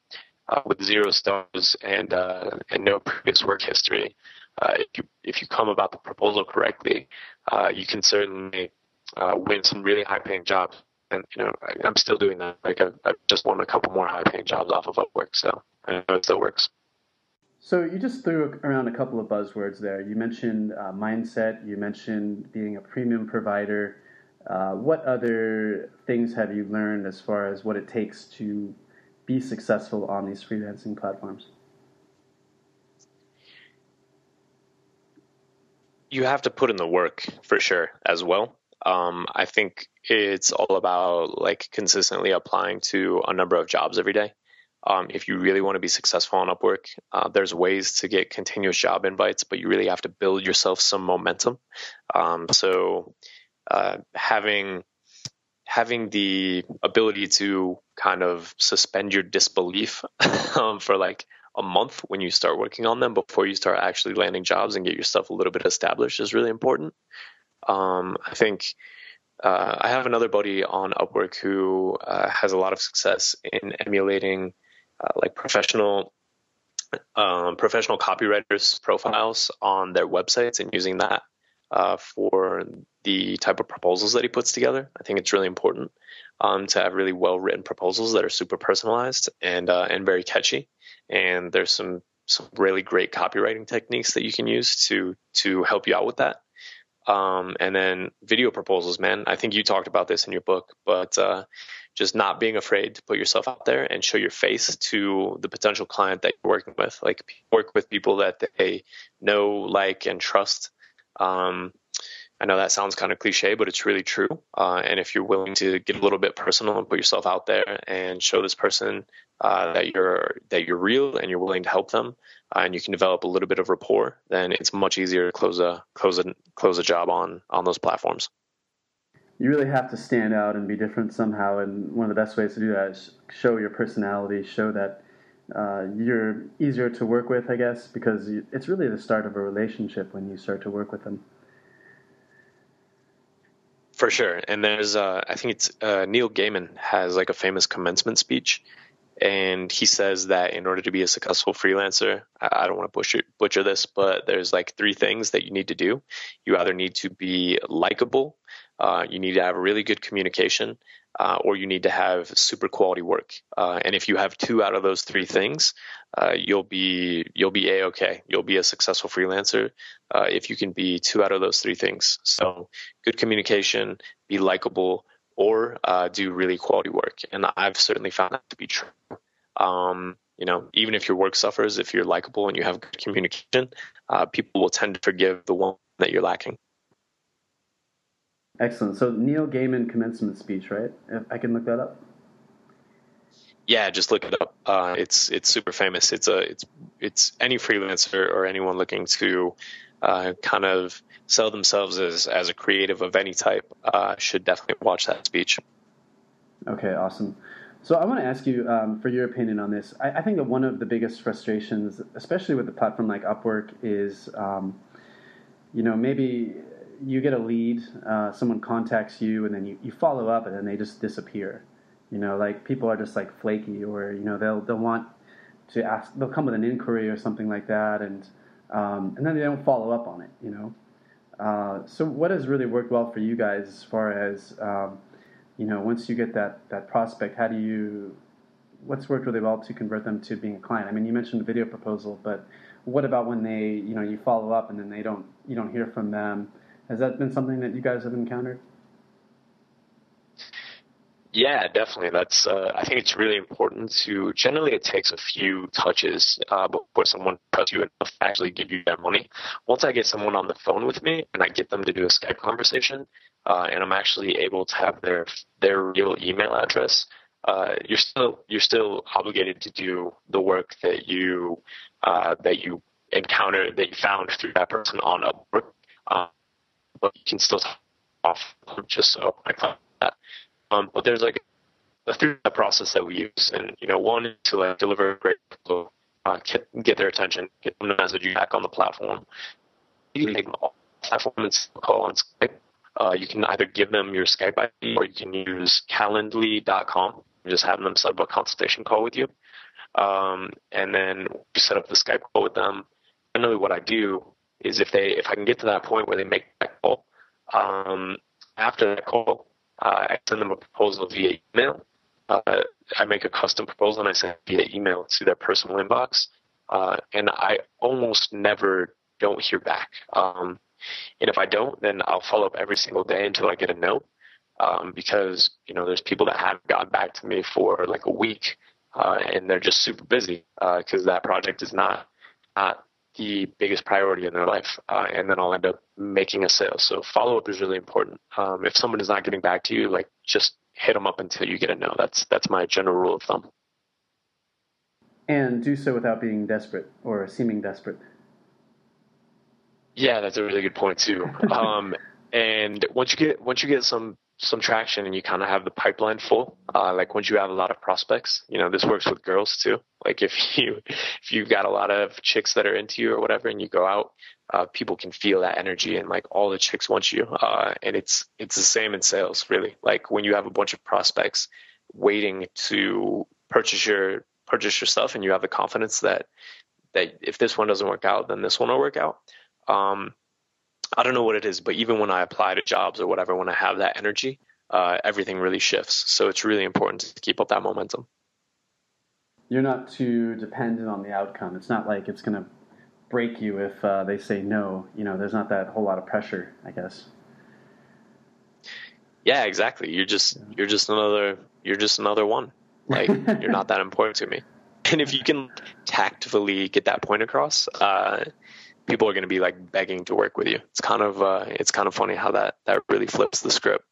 uh, with zero stars and uh, and no previous work history, uh, if you if you come about the proposal correctly, uh, you can certainly uh, win some really high paying jobs. And you know, I, am still doing that. Like I've, I've just won a couple more high paying jobs off of Upwork, so I know it still works. So you just threw around a couple of buzzwords there. You mentioned uh, mindset. You mentioned being a premium provider. Uh, what other things have you learned as far as what it takes to be successful on these freelancing platforms? You have to put in the work for sure as well. Um, I think it's all about like consistently applying to a number of jobs every day. Um, if you really want to be successful on Upwork, uh, there's ways to get continuous job invites, but you really have to build yourself some momentum. Um, so uh, having having the ability to kind of suspend your disbelief um, for like a month when you start working on them before you start actually landing jobs and get yourself a little bit established is really important. Um, I think uh, I have another buddy on Upwork who uh, has a lot of success in emulating uh, like professional um, professional copywriters profiles on their websites and using that uh, for the type of proposals that he puts together. I think it's really important um, to have really well written proposals that are super personalized and uh, and very catchy. And there's some some really great copywriting techniques that you can use to to help you out with that. Um, and then video proposals, man. I think you talked about this in your book, but uh, just not being afraid to put yourself out there and show your face to the potential client that you're working with. Like work with people that they know, like, and trust. Um, I know that sounds kind of cliche, but it's really true. Uh, and if you're willing to get a little bit personal and put yourself out there and show this person uh, that you're that you're real and you're willing to help them, uh, and you can develop a little bit of rapport, then it's much easier to close a close a close a job on on those platforms. You really have to stand out and be different somehow, and one of the best ways to do that is show your personality, show that uh, you're easier to work with, I guess, because it's really the start of a relationship when you start to work with them. For sure, and there's uh, I think it's uh, Neil Gaiman has like a famous commencement speech, and he says that in order to be a successful freelancer, I, don't want to butcher butcher this, but there's like three things that you need to do. You either need to be likable, uh, you need to have really good communication, uh, or you need to have super quality work. Uh, and if you have two out of those three things, uh, you'll be you'll be a okay. You'll be a successful freelancer uh, if you can be two out of those three things. So good communication, be likable, or uh, do really quality work. And I've certainly found that to be true. Um, you know, even if your work suffers, if you're likable and you have good communication, uh, people will tend to forgive the one that you're lacking. Excellent. So Neil Gaiman commencement speech, right? If I can look that up. Yeah, just look it up. Uh, it's it's super famous. It's a it's it's any freelancer or anyone looking to uh, kind of sell themselves as as a creative of any type uh, should definitely watch that speech. Okay, awesome. So I want to ask you um, for your opinion on this. I, I, think that one of the biggest frustrations, especially with a platform like Upwork, is um, you know maybe you get a lead, uh, someone contacts you, and then you, you follow up, and then they just disappear. You know, like people are just like flaky, or you know they'll they'll want to ask, they'll come with an inquiry or something like that, and um, and then they don't follow up on it. You know, uh, so what has really worked well for you guys as far as um, you know once you get that that prospect, how do you what's worked really well to convert them to being a client? I mean, you mentioned the video proposal, but what about when they you know you follow up and then they don't you don't hear from them? Has that been something that you guys have encountered? Yeah, definitely. That's uh, I think it's really important to. Generally, it takes a few touches uh, before someone trusts you enough to actually give you their money. Once I get someone on the phone with me and I get them to do a Skype conversation, uh, and I'm actually able to have their their real email address, uh, you're still you're still obligated to do the work that you uh, that you encountered that you found through that person on Upwork. But you can still talk off just so I thought that. Um, but there's like a three-step process that we use, and you know, one is to like deliver a great proposal, uh, get, their attention, get them to message you back on the platform. You can off platform and call on Skype. Uh, you can either give them your Skype ID or you can use Calendly.com and just have them set up a consultation call with you. Um, and then you set up the Skype call with them. Generally, what I do is if they if I can get to that point where they make that call, um, after that call, uh, I send them a proposal via email. Uh, I make a custom proposal and I send via email to their personal inbox. Uh, and I almost never don't hear back. Um, and if I don't, then I'll follow up every single day until I get a note. Um, because you know, there's people that haven't gotten back to me for like a week, uh, and they're just super busy because uh, that project is not not the biggest priority in their life, uh, and then I'll end up making a sale. So follow up is really important. Um, if someone is not getting back to you, like just hit them up until you get a no. That's that's my general rule of thumb. And do so without being desperate or seeming desperate. Yeah, that's a really good point too. um, and once you get once you get some some traction and you kind of have the pipeline full. Uh, like once you have a lot of prospects, you know, this works with girls too. Like if you, if you've got a lot of chicks that are into you or whatever and you go out, uh, people can feel that energy and like all the chicks want you. Uh, and it's, it's the same in sales really. Like when you have a bunch of prospects waiting to purchase your, purchase your stuff and you have the confidence that, that if this one doesn't work out, then this one will work out. Um, I don't know what it is, but even when I apply to jobs or whatever, when I have that energy, uh, everything really shifts. So it's really important to keep up that momentum. You're not too dependent on the outcome. It's not like it's going to break you if uh, they say no. You know, there's not that whole lot of pressure, I guess. Yeah, exactly. You're just yeah. you're just another you're just another one. Like you're not that important to me. And if you can tactfully get that point across, uh, people are going to be like begging to work with you. It's kind of uh, it's kind of funny how that that really flips the script.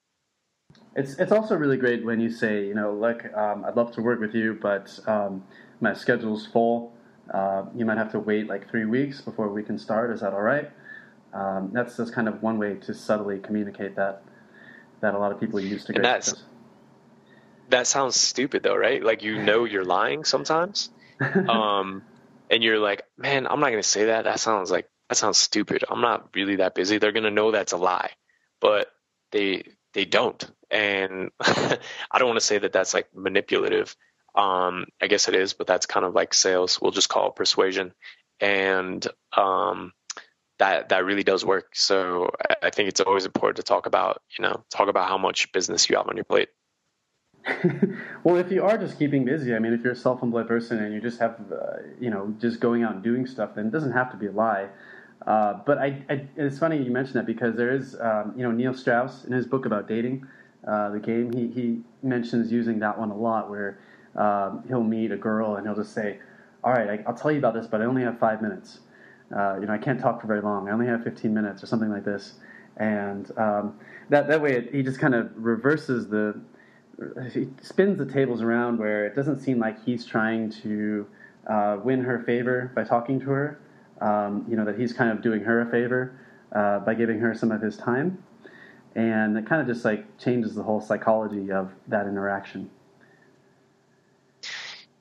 It's it's also really great when you say, you know, look, um, I'd love to work with you, but um, my schedule's full. Uh, you might have to wait like three weeks before we can start. Is that all right? Um, that's just kind of one way to subtly communicate that that a lot of people use to and that's, That sounds stupid though, right? Like you know you're lying sometimes, um, and you're like, man, I'm not gonna say that. That sounds like that sounds stupid. I'm not really that busy. They're gonna know that's a lie, but they they don't. And I don't want to say that that's like manipulative. Um, I guess it is, but that's kind of like sales. We'll just call it persuasion. And um, that that really does work. So I think it's always important to talk about, you know, talk about how much business you have on your plate. well, if you are just keeping busy, I mean, if you're a self-employed person and you just have, uh, you know, just going out and doing stuff, then it doesn't have to be a lie. Uh, but I, I, it's funny you mentioned that because there is, um, you know, Neil Strauss in his book about dating, uh, the game, he, he mentions using that one a lot where um, he'll meet a girl and he'll just say, all right, I, will tell you about this, but I only have five minutes. Uh, you know, I can't talk for very long. I only have 15 minutes or something like this. And um, that, that way it, he just kind of reverses the, he spins the tables around where it doesn't seem like he's trying to uh, win her favor by talking to her. Um, you know, that he's kind of doing her a favor uh, by giving her some of his time and it kind of just like changes the whole psychology of that interaction.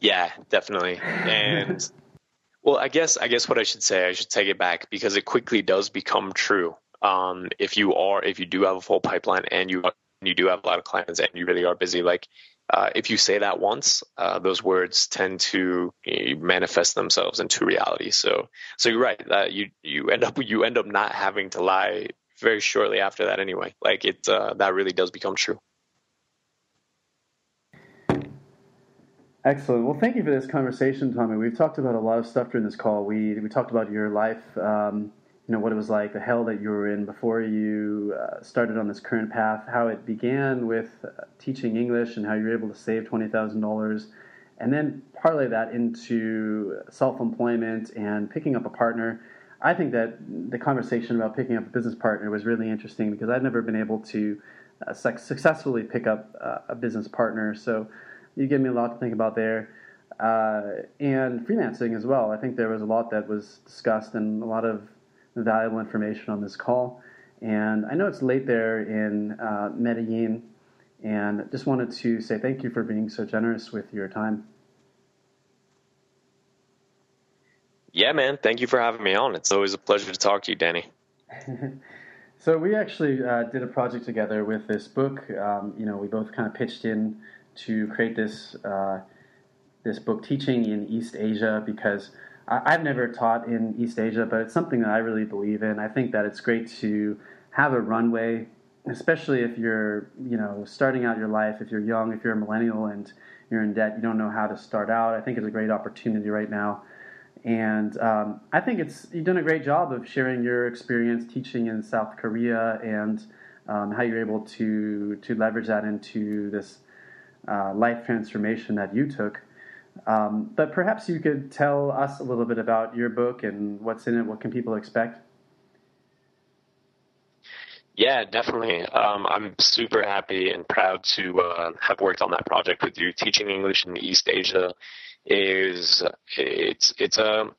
Yeah, definitely. And well, I guess I guess what I should say, I should take it back because it quickly does become true. Um, if you are, if you do have a full pipeline and you you do have a lot of clients and you really are busy, like uh, if you say that once, uh, those words tend to uh, manifest themselves into reality. So, so you're right. That you you end up you end up not having to lie very shortly after that anyway. Like it, uh, that really does become true. Excellent. Well, thank you for this conversation, Tommy. We've talked about a lot of stuff during this call. We we talked about your life, um, you know, what it was like, the hell that you were in before you uh, started on this current path, how it began with uh, teaching English, and how you were able to save twenty thousand dollars, and then parlay that into self-employment and picking up a partner. I think that the conversation about picking up a business partner was really interesting because I've never been able to uh, successfully pick up uh, a business partner. So you gave me a lot to think about there. Uh, and freelancing as well. I think there was a lot that was discussed and a lot of valuable information on this call. And I know it's late there in uh, Medellin, and just wanted to say thank you for being so generous with your time. Yeah, man. Thank you for having me on. It's always a pleasure to talk to you, Danny. so we actually uh, did a project together with this book. Um, you know, we both kind of pitched in to create this uh, this book, teaching in East Asia, because I, have never taught in East Asia, but it's something that I really believe in. I think that it's great to have a runway, especially if you're you know starting out your life, if you're young, if you're a millennial and you're in debt, you don't know how to start out. I think it's a great opportunity right now and um, I think it's you've done a great job of sharing your experience teaching in South Korea and um, how you're able to to leverage that into this uh, life transformation that you took. Um, but perhaps you could tell us a little bit about your book and what's in it. What can people expect? Yeah, definitely. Um, I'm super happy and proud to uh, have worked on that project with you, teaching English in East Asia is it's it's a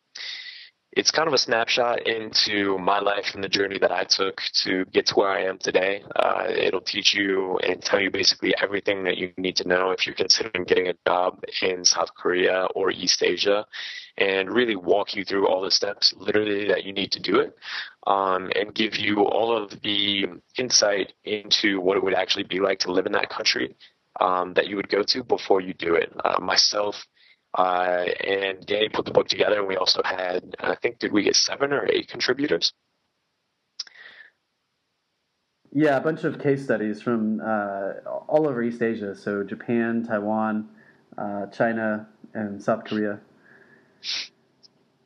it's kind of a snapshot into my life and the journey that I took to get to where I am today. Uh, it'll teach you and tell you basically everything that you need to know if you're considering getting a job in South Korea or East Asia, and really walk you through all the steps literally that you need to do it, um, and give you all of the insight into what it would actually be like to live in that country um, that you would go to before you do it. Uh, myself uh, and Danny put the book together, and we also had, I think, did we get seven or eight contributors? Yeah, a bunch of case studies from uh, all over East Asia. So Japan, Taiwan, uh, China, and South Korea.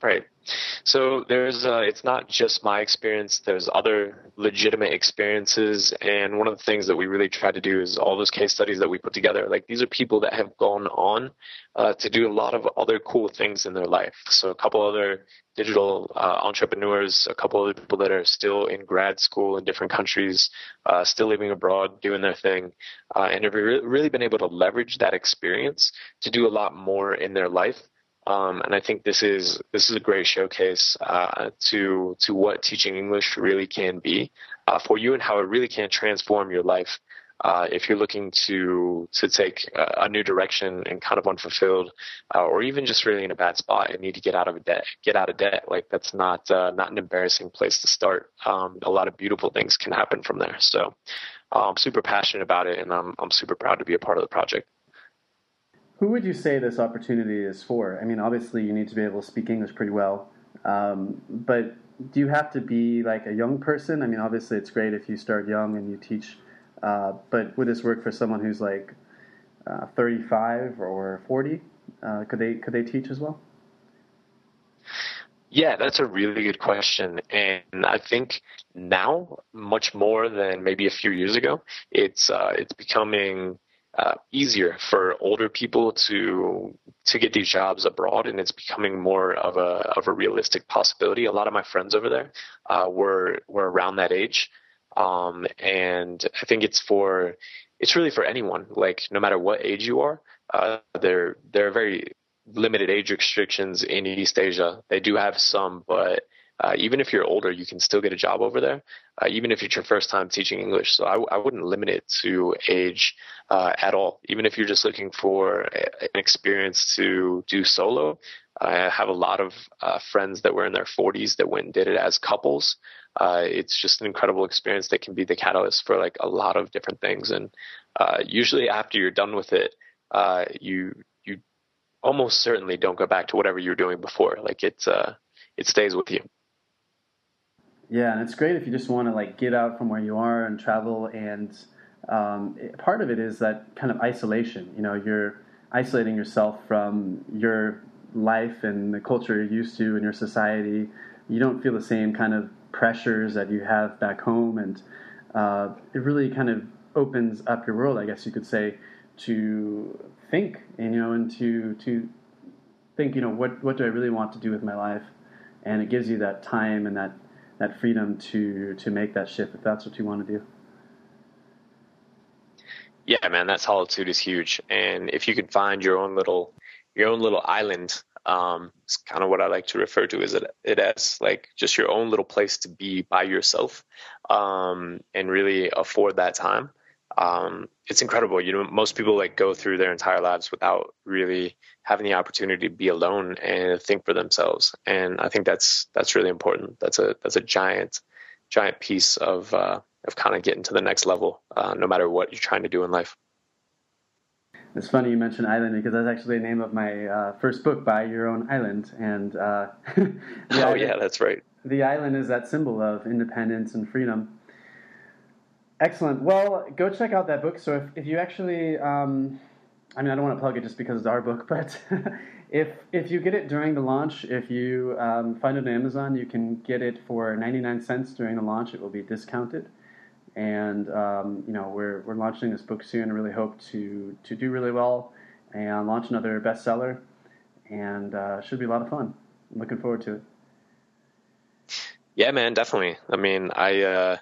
Right. So there's, uh, it's not just my experience. There's other legitimate experiences, and one of the things that we really try to do is all those case studies that we put together. Like these are people that have gone on uh, to do a lot of other cool things in their life. So a couple other digital uh, entrepreneurs, a couple other people that are still in grad school in different countries, uh, still living abroad, doing their thing, uh, and have re- really been able to leverage that experience to do a lot more in their life. Um, and I think this is this is a great showcase uh, to to what teaching English really can be uh, for you and how it really can transform your life uh, if you're looking to to take a, new direction and kind of unfulfilled, uh, or even just really in a bad spot and need to get out of debt, get out of debt. Like that's not uh, not an embarrassing place to start. Um, a lot of beautiful things can happen from there. So I'm super passionate about it, and I'm I'm super proud to be a part of the project. Who would you say this opportunity is for? I mean, obviously you need to be able to speak English pretty well, um, but do you have to be like a young person? I mean, obviously it's great if you start young and you teach uh, but would this work for someone who's like uh, 35 or 40? Uh, could they could they teach as well? Yeah, that's a really good question, and I think now much more than maybe a few years ago, it's uh, it's becoming uh, easier for older people to to get these jobs abroad, and it's becoming more of a of a realistic possibility. A lot of my friends over there uh, were were around that age, um, and I think it's for, it's really for anyone, like no matter what age you are. Uh, there, there are very limited age restrictions in East Asia. They do have some, but uh, even if you're older, you can still get a job over there, uh, even if it's your first time teaching English. So I, I wouldn't limit it to age uh, at all. Even if you're just looking for an experience to do solo, I have a lot of uh, friends that were in their 40s that went and did it as couples uh, it's just an incredible experience that can be the catalyst for like a lot of different things. And uh, usually after you're done with it, you you almost certainly don't go back to whatever you were doing before. Like it's it stays with you. Yeah, and it's great if you just want to like get out from where you are and travel. And um, it, part of it is that kind of isolation. You know, you're isolating yourself from your life and the culture you're used to and your society. You don't feel the same kind of pressures that you have back home, and uh, it really kind of opens up your world, I guess you could say, to think, and, you know, and to to think, you know, what what do I really want to do with my life, and it gives you that time and that that freedom to to make that shift if that's what you want to do. Yeah, man, that solitude is huge, and if you can find your own little your own little island um, it's kind of what I like to refer to as it, it as like just your own little place to be by yourself um, and really afford that time. Um, it's incredible. You know, most people like go through their entire lives without really having the opportunity to be alone and think for themselves. And I think that's that's really important. That's a that's a giant giant piece of uh, of kind of getting to the next level, uh, no matter what you're trying to do in life. It's funny you mentioned island because that's actually the name of my uh, first book, By Your Own Island. And uh, oh island, yeah, that's right. The island is that symbol of independence and freedom. Excellent. Well, go check out that book. So if, if you actually, um, I mean, I don't want to plug it just because it's our book, but if if you get it during the launch, if you um, find it on Amazon, you can get it for 99 cents during the launch. It will be discounted and um, you know we're we're launching this book soon. I really hope to to do really well and launch another bestseller, and uh, should be a lot of fun. I'm looking forward to it. Yeah, man, definitely. I mean, I uh,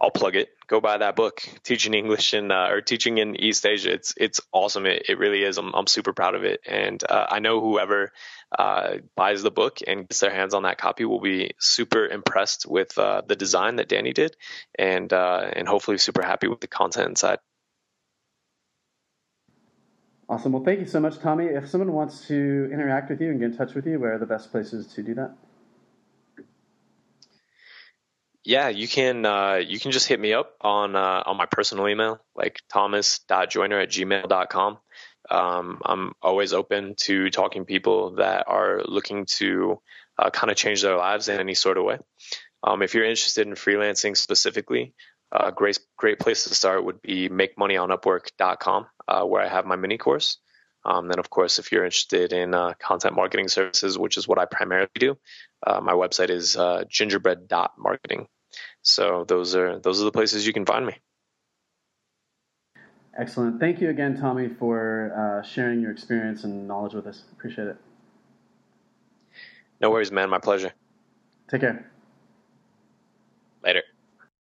I'll plug it. Go buy that book, teaching English in uh, or teaching in East Asia. It's it's awesome. It, it really is. I'm I'm super proud of it, and uh, I know whoever uh, buys the book and gets their hands on that copy will be super impressed with uh, the design that Danny did, and uh, and hopefully super happy with the content inside. Awesome. Well, thank you so much, Tommy. If someone wants to interact with you and get in touch with you, where are the best places to do that? Yeah, you can uh, you can just hit me up on uh, on my personal email, like thomas.joiner at gmail.com. Um, I'm always open to talking to people that are looking to uh, kind of change their lives in any sort of way. Um, if you're interested in freelancing specifically, a uh, great great place to start would be makemoneyonupwork.com, uh, where I have my mini course. Um, then, of course, if you're interested in uh, content marketing services, which is what I primarily do, uh, my website is uh, gingerbread.marketing. So those are those are the places you can find me. Excellent. Thank you again, Tommy, for uh, sharing your experience and knowledge with us. Appreciate it. No worries, man. My pleasure. Take care. Later.